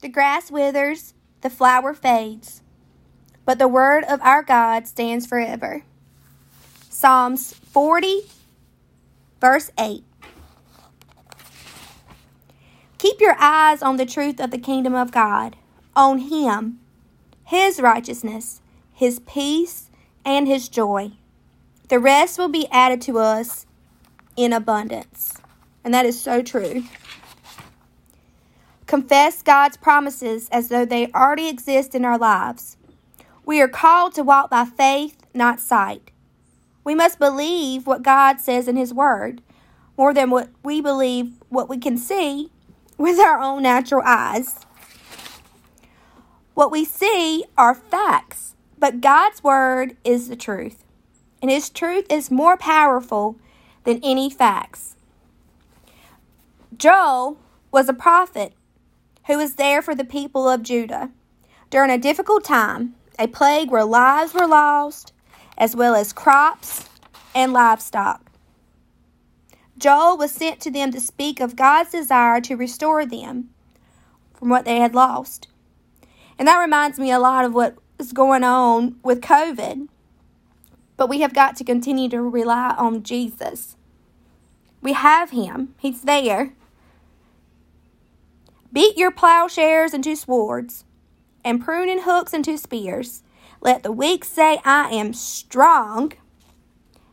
The grass withers, the flower fades, but the word of our God stands forever. Psalms 40, verse 8. Keep your eyes on the truth of the kingdom of God, on Him, His righteousness, His peace, and His joy. The rest will be added to us in abundance. And that is so true. Confess God's promises as though they already exist in our lives. We are called to walk by faith, not sight. We must believe what God says in His Word more than what we believe what we can see with our own natural eyes. What we see are facts, but God's Word is the truth, and His truth is more powerful than any facts. Joel was a prophet who was there for the people of Judah during a difficult time, a plague where lives were lost, as well as crops and livestock. Joel was sent to them to speak of God's desire to restore them from what they had lost. And that reminds me a lot of what is going on with COVID. But we have got to continue to rely on Jesus. We have Him, He's there. Beat your plowshares into swords, and pruning hooks into spears. Let the weak say, I am strong.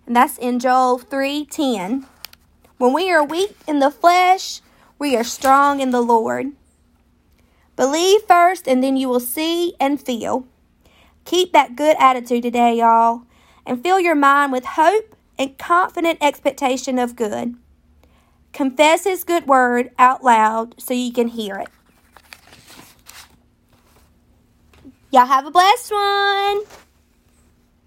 And that's in Joel 3:10. When we are weak in the flesh, we are strong in the Lord. Believe first, and then you will see and feel. Keep that good attitude today, y'all, and fill your mind with hope and confident expectation of good. Confess His good word out loud so you can hear it. Y'all have a blessed one.